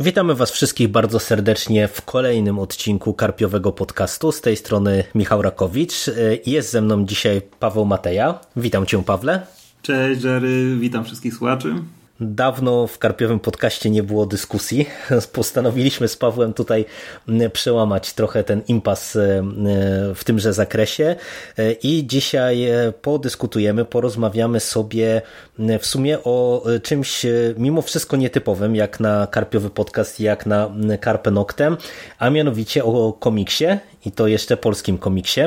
Witamy Was wszystkich bardzo serdecznie w kolejnym odcinku Karpiowego Podcastu. Z tej strony Michał Rakowicz. Jest ze mną dzisiaj Paweł Mateja. Witam Cię, Pawle. Cześć, Jerry. Witam wszystkich słuchaczy. Dawno w Karpiowym podcaście nie było dyskusji. Postanowiliśmy z Pawłem tutaj przełamać trochę ten impas e, w tymże zakresie e, i dzisiaj e, podyskutujemy, porozmawiamy sobie w sumie o czymś mimo wszystko nietypowym, jak na Karpiowy podcast, jak na Karpę Noctem, a mianowicie o komiksie i to jeszcze polskim komiksie.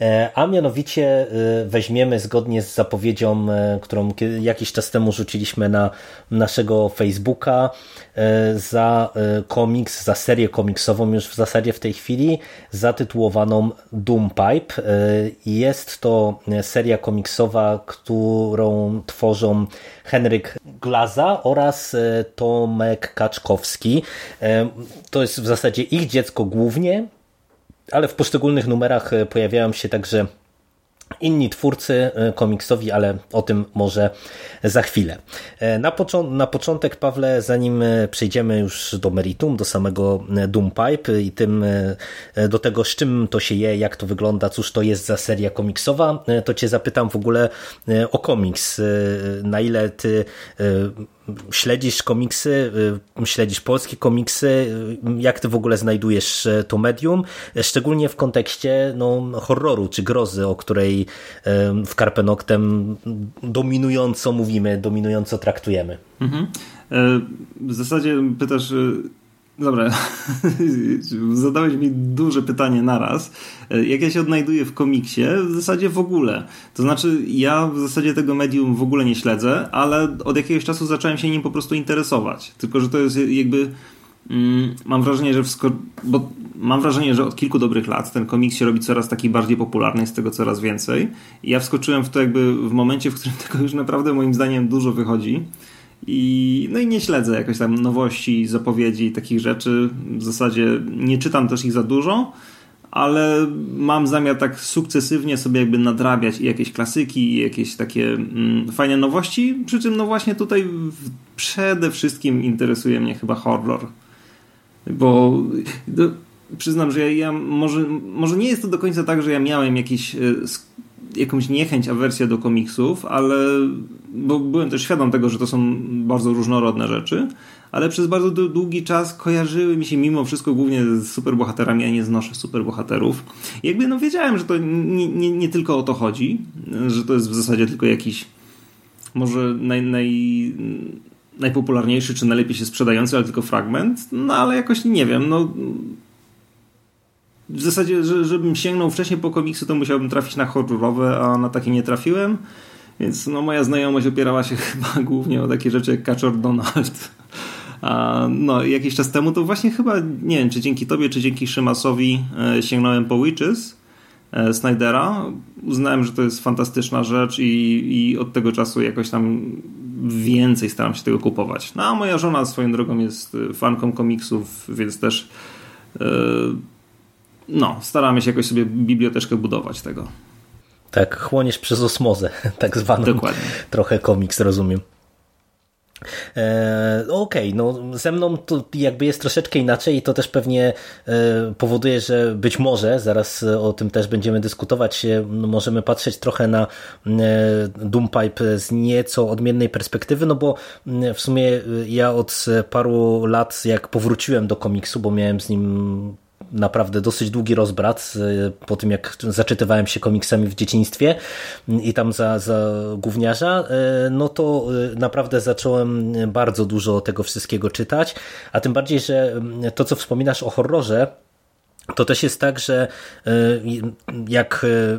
E, a mianowicie e, weźmiemy zgodnie z zapowiedzią, e, którą jakiś czas temu rzuciliśmy na naszego Facebooka za komiks, za serię komiksową już w zasadzie w tej chwili zatytułowaną Doom Pipe. Jest to seria komiksowa, którą tworzą Henryk Glaza oraz Tomek Kaczkowski. To jest w zasadzie ich dziecko głównie, ale w poszczególnych numerach e, pojawiają się także inni twórcy e, komiksowi, ale o tym może za chwilę. E, na, począ na początek, Pawle, zanim przejdziemy już do meritum, do samego Doom Pipe i tym, do tego, z czym to się je, jak to wygląda, cóż to jest za seria komiksowa, to cię zapytam w ogóle o komiks. Na ile ty śledzisz komiksy, y, śledzisz polskie komiksy, y, jak ty w ogóle znajdujesz e, to medium, e, szczególnie w kontekście no, horroru czy grozy, o której e, w Carpe Noctem dominująco mówimy, dominująco traktujemy. Mhm. W zasadzie pytasz Dobra, zadałeś mi duże pytanie naraz. Jak ja się odnajduję w komiksie? W zasadzie w ogóle. To znaczy, ja w zasadzie tego medium w ogóle nie śledzę, ale od jakiegoś czasu zacząłem się nim po prostu interesować. Tylko, że to jest jakby. Mm, mam wrażenie, że wsko- bo mam wrażenie, że od kilku dobrych lat ten komiks się robi coraz taki bardziej popularny, jest tego coraz więcej. I ja wskoczyłem w to jakby w momencie, w którym tego już naprawdę moim zdaniem dużo wychodzi. I, no i nie śledzę jakoś tam nowości, zapowiedzi, takich rzeczy. W zasadzie nie czytam też ich za dużo, ale mam zamiar tak sukcesywnie sobie jakby nadrabiać i jakieś klasyki, i jakieś takie mm, fajne nowości. Przy czym no właśnie tutaj przede wszystkim interesuje mnie chyba horror. Bo no, przyznam, że ja, ja, może, może nie jest to do końca tak, że ja miałem jakieś e, jakąś niechęć, awersję do komiksów, ale bo byłem też świadom tego, że to są bardzo różnorodne rzeczy, ale przez bardzo długi czas kojarzyły mi się mimo wszystko głównie z superbohaterami, ja nie znoszę superbohaterów. I jakby no wiedziałem, że to nie, nie, nie tylko o to chodzi, że to jest w zasadzie tylko jakiś może naj, naj, najpopularniejszy czy najlepiej się sprzedający, ale tylko fragment, no ale jakoś nie wiem, no w zasadzie, że, żebym sięgnął wcześniej po komiksu, to musiałbym trafić na horrorowe, a na takie nie trafiłem. Więc no, moja znajomość opierała się chyba głównie o takie rzeczy jak Kaczor Donald. A, no, jakiś czas temu to właśnie chyba, nie wiem, czy dzięki tobie, czy dzięki Szymasowi e, sięgnąłem po Witches e, Snydera. Uznałem, że to jest fantastyczna rzecz i, i od tego czasu jakoś tam więcej staram się tego kupować. No a moja żona swoją drogą jest fanką komiksów, więc też e, no, staramy się jakoś sobie biblioteczkę budować tego. Tak, chłoniesz przez osmozę, tak zwaną. Dokładnie. Trochę komiks, rozumiem. E, Okej, okay, no ze mną to jakby jest troszeczkę inaczej i to też pewnie e, powoduje, że być może, zaraz o tym też będziemy dyskutować, no, możemy patrzeć trochę na e, Doompipe z nieco odmiennej perspektywy, no bo w sumie ja od paru lat jak powróciłem do komiksu, bo miałem z nim naprawdę dosyć długi rozbrat po tym, jak zaczytywałem się komiksami w dzieciństwie i tam za, za gówniarza, e, no to e, naprawdę zacząłem bardzo dużo tego wszystkiego czytać, a tym bardziej, że to, co wspominasz o horrorze, to też jest tak, że e, jak e,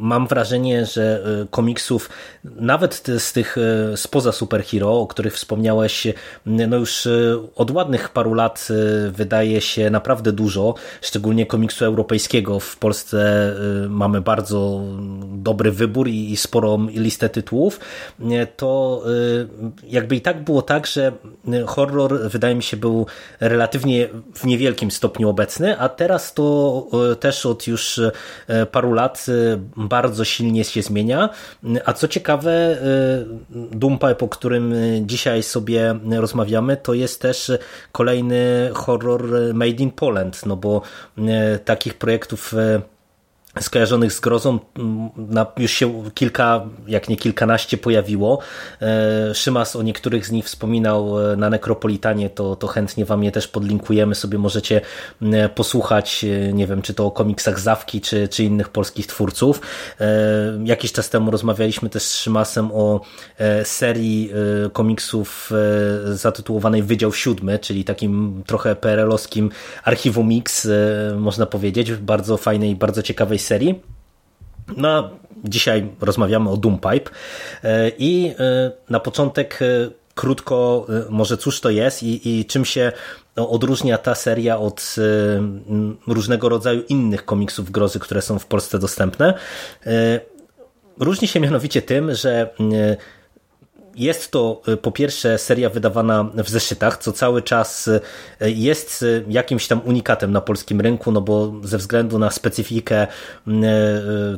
mam wrażenie, że e, komiksów, nawet z tych spoza superhero, o których wspomniałeś, no już od ładnych paru lat wydaje się naprawdę dużo, szczególnie komiksu europejskiego. W Polsce mamy bardzo dobry wybór i sporą listę tytułów, to jakby i tak było tak, że horror wydaje mi się był relatywnie w niewielkim stopniu obecny, a teraz to też od już paru lat bardzo silnie się zmienia, a co ciekawe Doompipe, o którym dzisiaj sobie rozmawiamy, to jest też kolejny horror made in Poland, no bo takich projektów skojarzonych z grozą na, już się kilka, jak nie kilkanaście pojawiło. E, Szymas o niektórych z nich wspominał e, na Nekropolitanie, to, to chętnie wam je też podlinkujemy, sobie możecie posłuchać, e, nie wiem, czy to o komiksach Zawki, czy, czy innych polskich twórców. Jakiś czas temu rozmawialiśmy też z Szymasem o serii komiksów zatytułowanej Wydział Siódmy, czyli takim trochę PRL-owskim archiwum można powiedzieć, bardzo fajnej, bardzo ciekawej serii. No, dzisiaj rozmawiamy o Doompipe e, i e, na początek e, krótko może cóż to jest i, i czym się no, odróżnia ta seria od różnego rodzaju innych komiksów grozy, które są w Polsce dostępne. Różni się mianowicie tym, że jest to y, po pierwsze seria wydawana w zeszytach, co cały czas y, jest y, jakimś tam unikatem na polskim rynku, no bo ze względu na specyfikę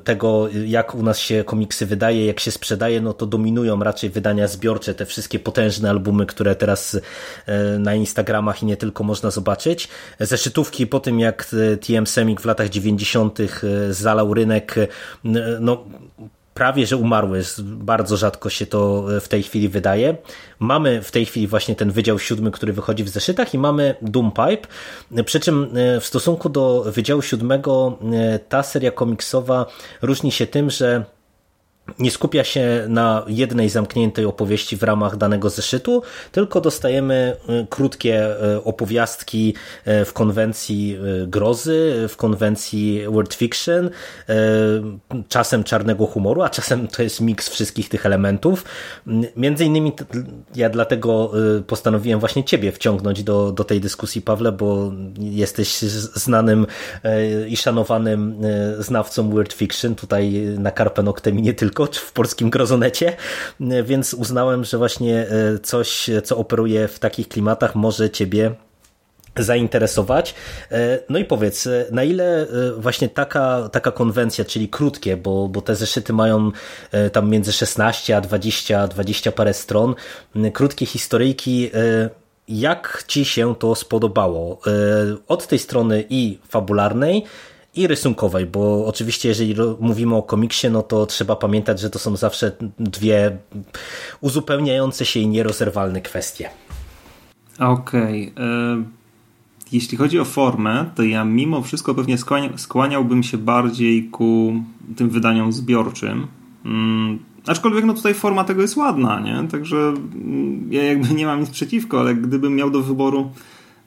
tego, jak u nas się komiksy wydaje, jak się sprzedaje, no to dominują raczej wydania zbiorcze, te wszystkie potężne albumy, które teraz na Instagramach i nie tylko można zobaczyć. Zeszytówki po tym, jak TM Semik w latach 90. zalał rynek, no prawie że umarły. Bardzo rzadko się to e, w tej chwili wydaje. Mamy w tej chwili właśnie ten Wydział Siódmy, który wychodzi w zeszytach i mamy Doompipe. Przy czym e, w stosunku do Wydziału Siódmego e, ta seria komiksowa różni się tym, że nie skupia się na jednej zamkniętej opowieści w ramach danego zeszytu, tylko dostajemy y, krótkie y, opowiastki y, w konwencji grozy, w konwencji word fiction, czasem czarnego humoru, a czasem to jest miks wszystkich tych elementów. Między innymi ja dlatego postanowiłem właśnie Ciebie wciągnąć do, do tej dyskusji, Pawle, bo jesteś znanym i szanowanym znawcą word fiction tutaj na Karpenoktemie nie tylko czy w polskim grozonecie, więc uznałem, że właśnie e, coś, co operuje w takich klimatach może ciebie zainteresować. E, no i powiedz, e, na ile właśnie taka, taka konwencja, czyli krótkie, bo, bo te zeszyty mają tam między 16 a 20, 20 parę stron, krótkie historyjki, jak ci się to spodobało? Od tej strony i fabularnej, i rysunkowej, bo oczywiście jeżeli mówimy o komiksie, no to trzeba pamiętać, że to są zawsze dwie uzupełniające się i nierozerwalne kwestie. Okej. Okay. E, jeśli chodzi o formę, to ja mimo wszystko pewnie skłaniałbym się bardziej ku tym wydaniom zbiorczym. Mm, aczkolwiek no tutaj forma tego jest ładna, nie? Także mm, ja jakby nie mam nic przeciwko, ale gdybym miał do wyboru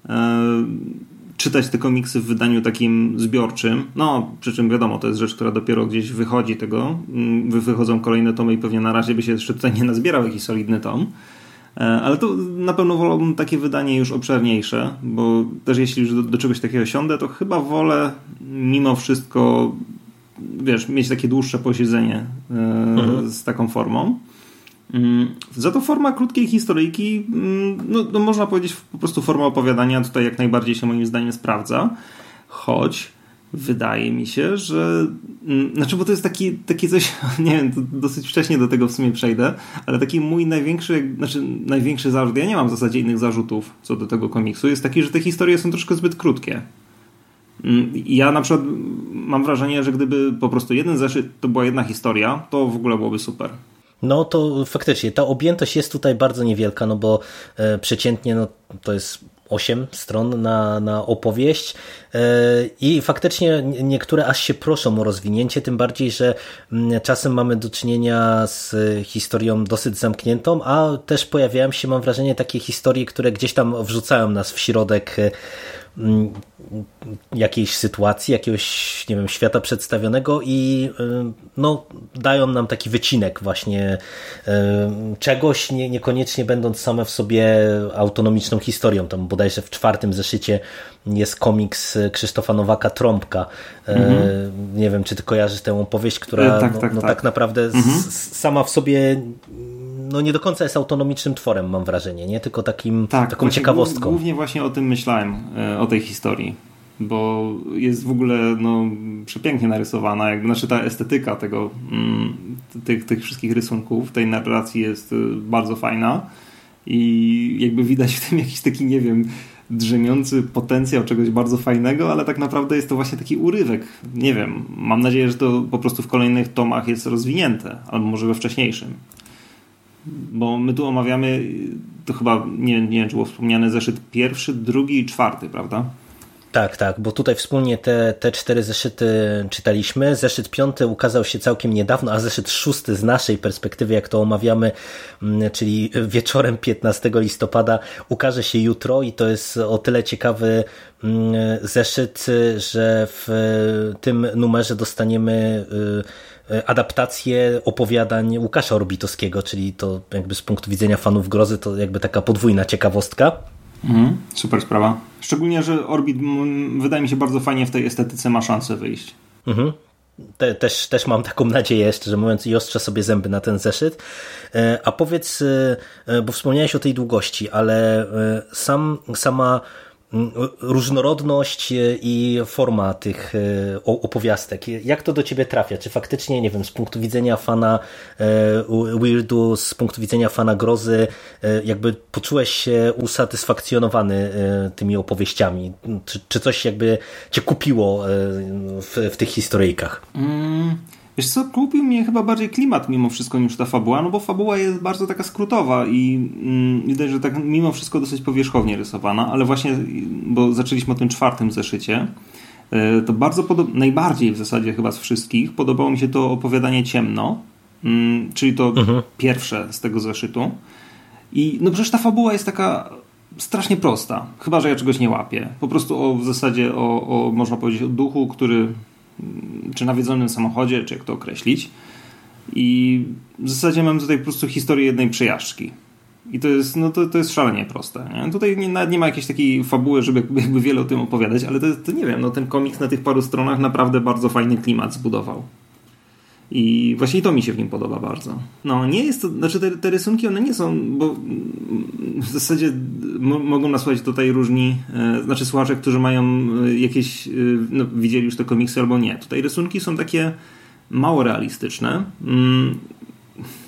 e, czytać te komiksy w wydaniu takim zbiorczym. No, przy czym wiadomo, to jest rzecz, która dopiero gdzieś wychodzi tego. Mm, wychodzą kolejne tomy i pewnie na razie by się jeszcze tutaj nie nazbierał jakiś solidny tom. E, ale to na pewno wolałbym takie wydanie już obszerniejsze, bo też jeśli już do, do czegoś takiego siądę, to chyba wolę mimo wszystko, wiesz, mieć takie dłuższe posiedzenie e, mhm. z taką formą. Mm, za to forma krótkiej historyjki, mm, no, no, można powiedzieć po prostu forma opowiadania tutaj jak najbardziej się moim zdaniem sprawdza, choć wydaje mi się, że mm, znaczy, bo to jest taki, taki coś, nie wiem, dosyć wcześnie do tego w sumie przejdę, ale taki mój największy, znaczy największy zarzut, ja nie mam w zasadzie innych zarzutów co do tego komiksu, jest taki, że te historie są troszkę zbyt krótkie. Ja na przykład mam wrażenie, że gdyby po prostu jeden zeszyt to była jedna historia, to w ogóle byłoby super. No to faktycznie ta objętość jest tutaj bardzo niewielka, no bo e, przeciętnie no, to jest 8 stron na, na opowieść i faktycznie niektóre aż się proszą o rozwinięcie, tym bardziej, że mm, czasem mamy do czynienia z historią dosyć zamkniętą, a też pojawiają się, mam wrażenie, takie historie, które gdzieś tam wrzucają nas w środek e, Mm, jakiejś sytuacji, jakiegoś, nie wiem, świata przedstawionego i y, no, dają nam taki wycinek właśnie czegoś, nie, niekoniecznie będąc same w sobie autonomiczną historią. Tam bodajże w czwartym zeszycie jest komiks Krzysztofa Nowaka Trąbka. Mhm. Nie wiem, czy ty kojarzysz tę opowieść, która e, tak, no, tak, no, tak. tak naprawdę mhm. sama w sobie no nie do końca jest autonomicznym tworem, mam wrażenie, nie tylko takim, tak, taką ciekawostką. Głównie właśnie o tym myślałem, e, o tej historii. bo jest w ogóle no, przepięknie narysowana, jakby znaczy ta estetyka tego, mm, tych, tych wszystkich rysunków, tej narracji jest bardzo fajna i jakby widać w tym jakiś taki, nie wiem, drzemiący potencjał czegoś bardzo fajnego, ale tak naprawdę jest to właśnie taki urywek. Nie wiem, mam nadzieję, że to po prostu w kolejnych tomach jest rozwinięte, albo może we wcześniejszym. Bo my tu omawiamy, to chyba, nie, nie wiem, czy było wspomniane, zeszyt pierwszy, drugi i czwarty, prawda? Tak, tak, bo tutaj wspólnie te, te cztery zeszyty czytaliśmy. Zeszyt piąty ukazał się całkiem niedawno, a zeszyt szósty z naszej perspektywy, jak to omawiamy, mm, czyli wieczorem 15 listopada, ukaże się jutro i to jest o tyle ciekawy mm, zeszyt, że w tym numerze dostaniemy y, adaptację opowiadań Łukasza Orbitowskiego, czyli to jakby z punktu widzenia fanów grozy to jakby taka podwójna ciekawostka. Mhm, super sprawa. Szczególnie, że Orbit wydaje mi się bardzo fajnie w tej estetyce ma szansę wyjść. Mhm. Te, też, też mam taką nadzieję, szczerze mówiąc, i ostrzę sobie zęby na ten zeszyt. E, a powiedz, e, e, bo wspomniałeś o tej długości, ale sam, sama różnorodność i forma tych e, opowiastek. Jak to do ciebie trafia? Czy faktycznie, nie wiem, z punktu widzenia fana e, weirdu, z punktu widzenia fana grozy, e, jakby poczułeś się usatysfakcjonowany tymi opowieściami? Czy, czy coś jakby cię kupiło w, w tych historyjkach? Mm. Wiesz co, kupił mnie chyba bardziej klimat mimo wszystko niż ta fabuła, no bo fabuła jest bardzo taka skrótowa i mm, widać, że tak mimo wszystko dosyć powierzchownie rysowana, ale właśnie, bo zaczęliśmy o tym czwartym zeszycie, e, to bardzo najbardziej w zasadzie chyba z wszystkich podobało mi się to opowiadanie ciemno, mm, czyli to mhm. pierwsze z tego zeszytu. I no przecież ta fabuła jest taka strasznie prosta, chyba że ja czegoś nie łapię. Po prostu o, w zasadzie o, o można powiedzieć o duchu, który czy nawiedzonym samochodzie, czy jak to określić. I w zasadzie mam tutaj po prostu historię jednej przejażdżki. I to jest, no to, to jest szalenie proste. Nie? Tutaj nie, nawet nie ma jakiejś takiej fabuły, żeby jakby wiele o tym opowiadać, ale to, to nie wiem, no ten komiks na tych paru stronach naprawdę bardzo fajny klimat zbudował. I właśnie to mi się w nim podoba bardzo. No, nie jest to, znaczy te, te rysunki one nie są, bo w zasadzie mogą nasłuchać tutaj różni, e, znaczy słuchacze, którzy mają e, jakieś, e, no, widzieli już te komiksy albo nie. Tutaj rysunki są takie mało realistyczne. Mm,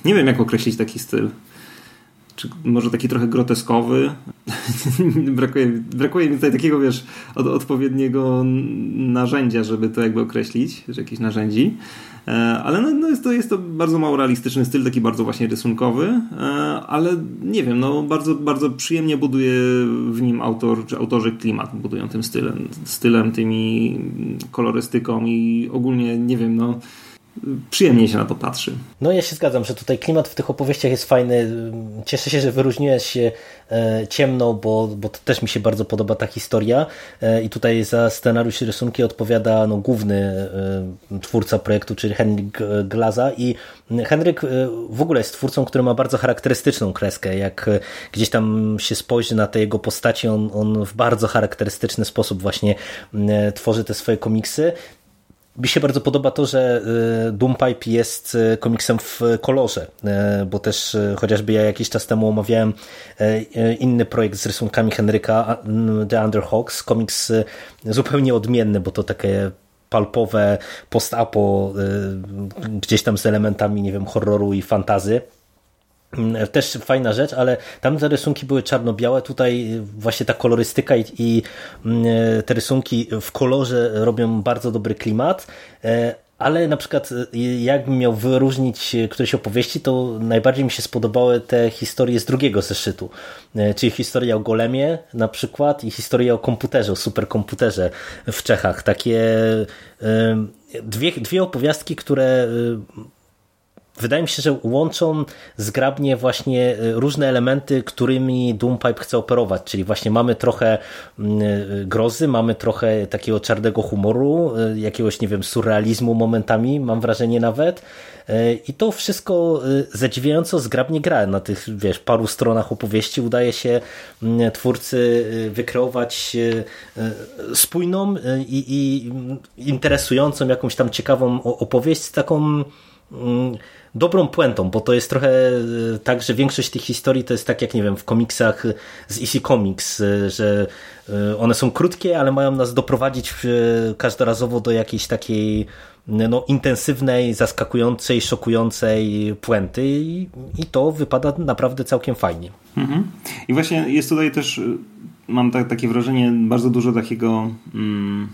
nie wiem, jak określić taki styl. Czy może taki trochę groteskowy. brakuje, brakuje mi tutaj takiego, wiesz, od, odpowiedniego narzędzia, żeby to jakby określić, że jakichś narzędzi. E, ale no, no jest, to, jest to bardzo mało realistyczny styl, taki bardzo właśnie rysunkowy, e, ale nie wiem, no bardzo, bardzo przyjemnie buduje w nim autor, czy autorzy klimat budują tym stylem, stylem, tymi kolorystyką i ogólnie, nie wiem, no przyjemnie się na to patrzy. No ja się zgadzam, że tutaj klimat w tych opowieściach jest fajny. Cieszę się, że wyróżniłeś się e, ciemno, bo, bo to też mi się bardzo podoba ta historia e, i tutaj za scenariusz i rysunki odpowiada no, główny e, twórca projektu, czyli Henryk Glaza i Henryk w ogóle jest twórcą, który ma bardzo charakterystyczną kreskę. Jak gdzieś tam się spojrzy na te jego postaci, on, on w bardzo charakterystyczny sposób właśnie tworzy te swoje komiksy. Mi się bardzo podoba to, że y, Doompipe jest y, komiksem w kolorze, y, bo też chociażby ja jakiś czas temu omawiałem inny projekt z rysunkami Henryka, The Underhawks, komiks zupełnie odmienny, bo to takie palpowe post-apo gdzieś tam z elementami, nie wiem, horroru i fantazy. Mm, też fajna rzecz, ale tam te rysunki były czarno-białe, tutaj właśnie ta kolorystyka i, i, mm, te rysunki w kolorze robią bardzo dobry klimat, e, ale na przykład e, jakbym miał wyróżnić któreś opowieści, to najbardziej mi się spodobały te historie z drugiego zeszytu, e, czyli historia o Golemie na przykład i historia o komputerze, o superkomputerze w Czechach. Takie dwie, dwie opowiastki, które wydaje mi się, że łączą zgrabnie właśnie e, różne elementy, którymi Doompipe chce operować, czyli właśnie mamy trochę mm, e, grozy, mamy trochę takiego czarnego humoru, e, jakiegoś, nie wiem, surrealizmu momentami, mam wrażenie nawet. I to wszystko zadziwiająco zgrabnie gra na tych, wiesz, paru stronach opowieści. Udaje się mm, twórcy wykreować spójną i, i interesującą, jakąś tam ciekawą opowieść z taką mm, dobrą puentą, bo to jest trochę e, tak, że większość tych historii to jest tak jak, nie wiem, w komiksach z EC Comics, e, że e, one są krótkie, ale mają nas doprowadzić każdorazowo do jakiejś takiej no, intensywnej, zaskakującej, szokującej puenty i, i to wypada naprawdę całkiem fajnie. Mhm. I właśnie jest tutaj też, mam tak, takie wrażenie, bardzo dużo takiego mm,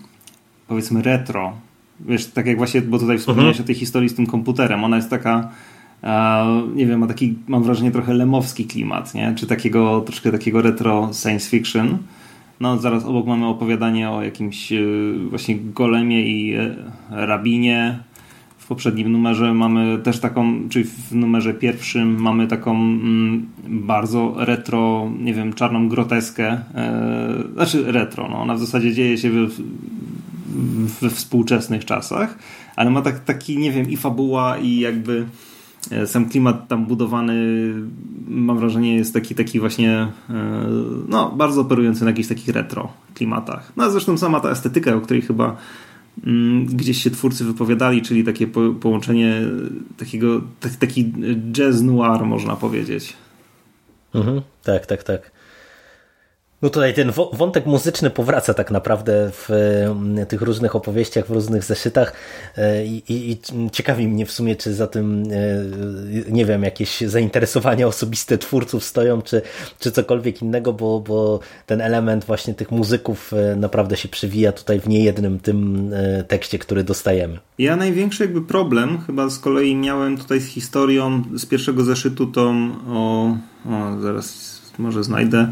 powiedzmy retro wiesz, tak jak właśnie, bo tutaj wspomniałeś mhm. o tej historii z tym komputerem, ona jest taka nie wiem, ma taki, mam wrażenie, trochę lemowski klimat, nie? Czy takiego, troszkę takiego retro science fiction. No, zaraz obok mamy opowiadanie o jakimś e, właśnie golemie i e, rabinie. W poprzednim numerze mamy też taką, czyli w numerze pierwszym mamy taką mm, bardzo retro, nie wiem, czarną groteskę. E, znaczy retro, no. Ona w zasadzie dzieje się w, we współczesnych czasach, ale ma tak, taki, nie wiem, i fabuła, i jakby e, sam klimat tam budowany, mam wrażenie, jest taki, taki właśnie, e, no, bardzo operujący na jakichś takich retro klimatach. No, zresztą sama ta estetyka, o której chyba mm, gdzieś się twórcy wypowiadali, czyli takie po, połączenie takiego, taki jazz noir, można powiedzieć. Mhm, tak, tak, tak. No tutaj ten wątek muzyczny powraca tak naprawdę w tych różnych opowieściach, w różnych zeszytach e, i, i, i, ciekawi mnie w sumie, czy za tym, e, nie wiem, jakieś zainteresowania osobiste twórców stoją, czy, czy cokolwiek innego, bo, bo ten element właśnie tych muzyków e, naprawdę się przywija tutaj w niejednym tym tekście, który dostajemy. Ja największy jakby problem chyba z kolei miałem tutaj z historią z pierwszego zeszytu tą o, o zaraz może znajdę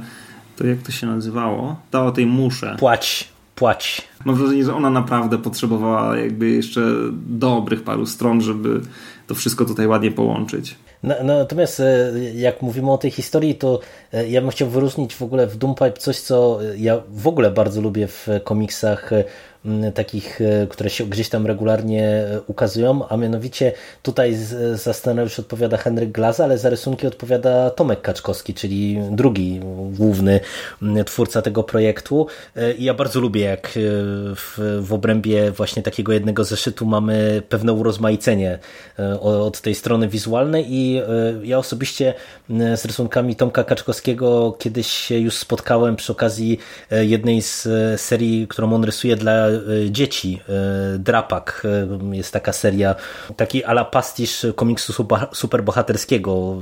to jak to się nazywało? Ta o tej musze. Płać, płać. Mam wrażenie, że ona naprawdę potrzebowała jakby jeszcze dobrych paru stron, żeby to wszystko tutaj ładnie połączyć. No, natomiast e, jak mówimy o tej historii, to e, ja bym chciał wyróżnić w ogóle w Doompipe coś, co ja w ogóle bardzo lubię w komiksach takich, e, które się gdzieś tam regularnie e, ukazują, a mianowicie tutaj za scenariusz odpowiada Henryk Glaza, ale za rysunki odpowiada Tomek Kaczkowski, czyli drugi główny twórca tego projektu. E, I ja bardzo lubię, jak w, w obrębie właśnie takiego jednego zeszytu mamy pewne urozmaicenie od tej strony wizualnej i ja osobiście z rysunkami Tomka Kaczkowskiego kiedyś się już spotkałem przy okazji jednej z serii, którą on rysuje dla dzieci. E, Drapak e, jest taka seria, taki ala pastisz komiksu superbohaterskiego,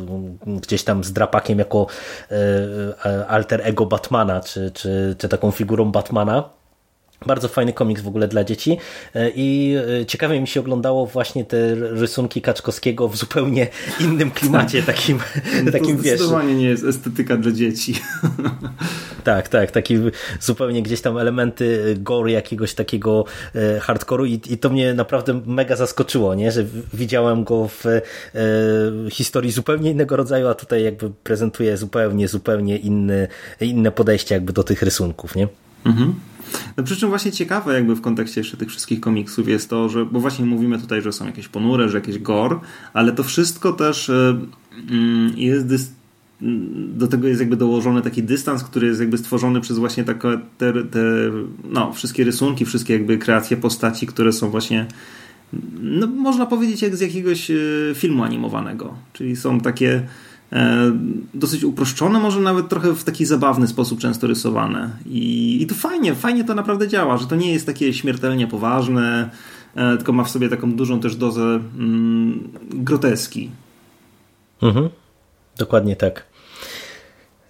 gdzieś tam z Drapakiem jako alter ego Batmana, czy, czy, czy taką figurą Batmana. Bardzo fajny komiks w ogóle dla dzieci e, i e, ciekawie mi się oglądało właśnie te rysunki Kaczkowskiego w zupełnie innym klimacie, takim, to takim wiesz. Zdecydowanie nie jest estetyka dla dzieci. Tak, tak, taki zupełnie gdzieś tam elementy gore jakiegoś takiego e, hardkoru i, i to mnie naprawdę mega zaskoczyło, nie? że widziałem go w e, historii zupełnie innego rodzaju, a tutaj jakby prezentuje zupełnie, zupełnie inny, inne podejście jakby do tych rysunków, nie? Mhm. No przy czym właśnie ciekawe jakby w kontekście jeszcze tych wszystkich komiksów jest to, że, bo właśnie mówimy tutaj, że są jakieś ponure, że jakieś gore, ale to wszystko też e, mm, jest do tego jest jakby dołożony taki dystans, który jest jakby stworzony przez właśnie takie te, te no, wszystkie rysunki, wszystkie jakby kreacje postaci, które są właśnie no, można powiedzieć jak z jakiegoś e, filmu animowanego. Czyli są takie dosyć uproszczone, może nawet trochę w taki zabawny sposób często rysowane. I, I to fajnie, fajnie to naprawdę działa, że to nie jest takie śmiertelnie poważne, e, tylko ma w sobie taką dużą też dozę mm, groteski. Mhm. Dokładnie tak.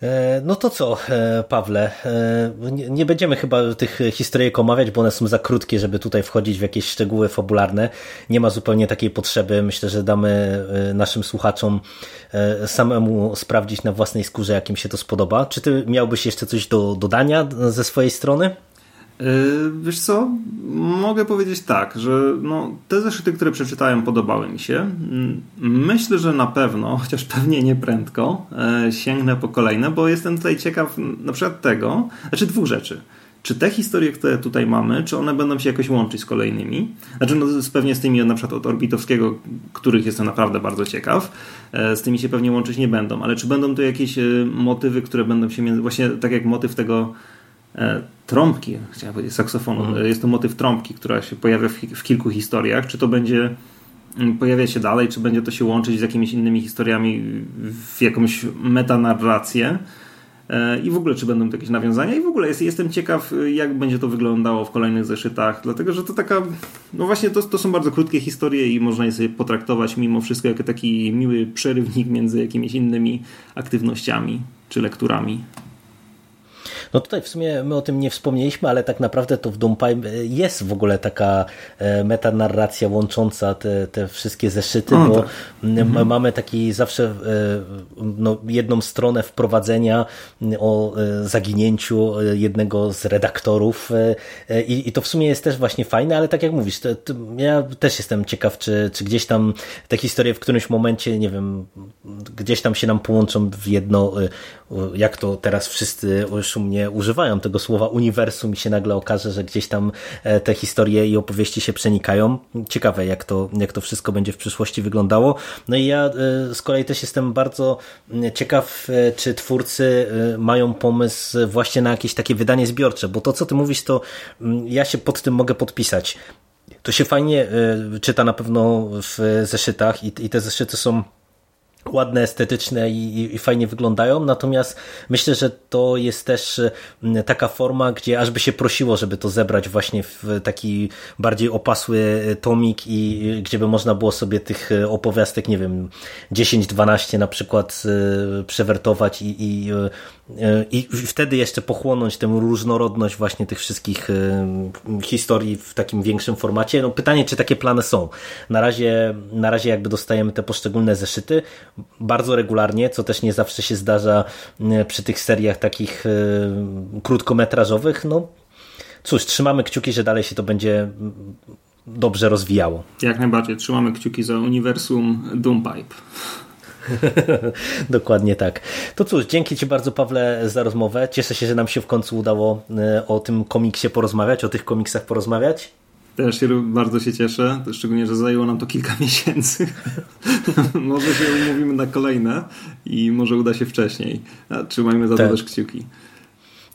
E, no to co, e, Pawle? E, nie będziemy chyba tych historyjek omawiać, bo one są za krótkie, żeby tutaj wchodzić w jakieś szczegóły fabularne. Nie ma zupełnie takiej potrzeby. Myślę, że damy naszym słuchaczom samemu sprawdzić na własnej skórze, jak im się to spodoba. Czy ty miałbyś jeszcze coś do dodania ze swojej strony? E, wiesz co, mogę powiedzieć tak, że no, te zeszyty, które przeczytałem, podobały mi się. Myślę, że na pewno, chociaż pewnie nie prędko, e, sięgnę po kolejne, bo jestem tutaj ciekaw na przykład tego, znaczy dwóch rzeczy. Czy te historie, które tutaj mamy, czy one będą się jakoś łączyć z kolejnymi? Znaczy, no, pewnie z tymi na przykład od Orbitowskiego, których jestem naprawdę bardzo ciekaw, e, z tymi się pewnie łączyć nie będą, ale czy będą to jakieś motywy, które będą się, właśnie tak jak motyw tego trąbki, chciałem powiedzieć saksofonu. Mhm. Jest to motyw trąbki, która się pojawia w, w, kilku historiach. Czy to będzie pojawia się dalej, czy będzie to się łączyć z jakimiś innymi historiami w jakąś metanarrację. E, I w ogóle, czy będą jakieś nawiązania, i w ogóle jest, jestem ciekaw, jak będzie to wyglądało w kolejnych zeszytach, dlatego że to taka, no właśnie, to, to są bardzo krótkie historie i można je sobie potraktować mimo wszystko jako taki miły przerywnik między jakimiś innymi aktywnościami czy lekturami. No tutaj w sumie my o tym nie wspomnieliśmy, ale tak naprawdę to w Doompipe jest w ogóle taka e, metanarracja łącząca te, te wszystkie zeszyty, bo tak. mhm. mamy taki zawsze e, no, jedną stronę wprowadzenia o e, zaginięciu jednego z redaktorów i, i to w sumie jest też właśnie fajne, ale tak jak mówisz, to, to ja też jestem ciekaw, czy, czy gdzieś tam te historie w którymś momencie, nie wiem, gdzieś tam się nam połączą w jedno, jak to teraz wszyscy używają tego słowa uniwersum i się nagle okaże, że gdzieś tam e, te historie i opowieści się przenikają. Ciekawe, jak to, jak to wszystko będzie w przyszłości wyglądało. No i ja e, z kolei też jestem bardzo ciekaw, e, czy twórcy mają pomysł właśnie na jakieś takie wydanie zbiorcze, bo to, co ty mówisz, to ja się pod tym mogę podpisać. To się fajnie czyta na pewno w zeszytach i te zeszyty są ładne, estetyczne i, i, fajnie wyglądają, natomiast myślę, że to jest też mm, taka forma, gdzie aż by się prosiło, żeby to zebrać właśnie w taki bardziej opasły tomik i gdzie by można było sobie tych opowiastek, nie wiem, 10-12 na przykład y, przewertować i, i i wtedy jeszcze pochłonąć tę różnorodność właśnie tych wszystkich historii w takim większym formacie. No pytanie, czy takie plany są. Na razie, na razie jakby dostajemy te poszczególne zeszyty bardzo regularnie, co też nie zawsze się zdarza przy tych seriach takich krótkometrażowych. No cóż, trzymamy kciuki, że dalej się to będzie dobrze rozwijało. Jak najbardziej. Trzymamy kciuki za uniwersum Doompipe. Dokładnie tak. To cóż, dzięki Ci bardzo Pawle za rozmowę. Cieszę się, że nam się w końcu udało e, o tym komiksie porozmawiać, o tych komiksach porozmawiać. Też się bardzo się cieszę, szczególnie, że zajęło nam to kilka miesięcy. może się umówimy na kolejne i może uda się wcześniej. A trzymajmy za to tak. też kciuki.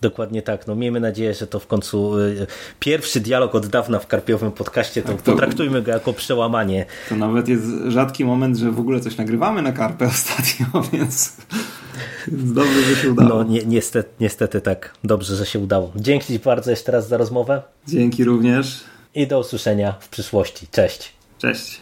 Dokładnie tak. No miejmy nadzieję, że to w końcu y, pierwszy dialog od dawna w Karpiowym podcaście, to, tak, to potraktujmy go jako przełamanie. To nawet jest rzadki moment, że w ogóle coś nagrywamy na Karpę ostatnio, więc dobrze, że się udało. No ni niestety, niestety tak. Dobrze, że się udało. Dzięki bardzo jeszcze raz za rozmowę. Dzięki również. I do usłyszenia w przyszłości. Cześć. Cześć.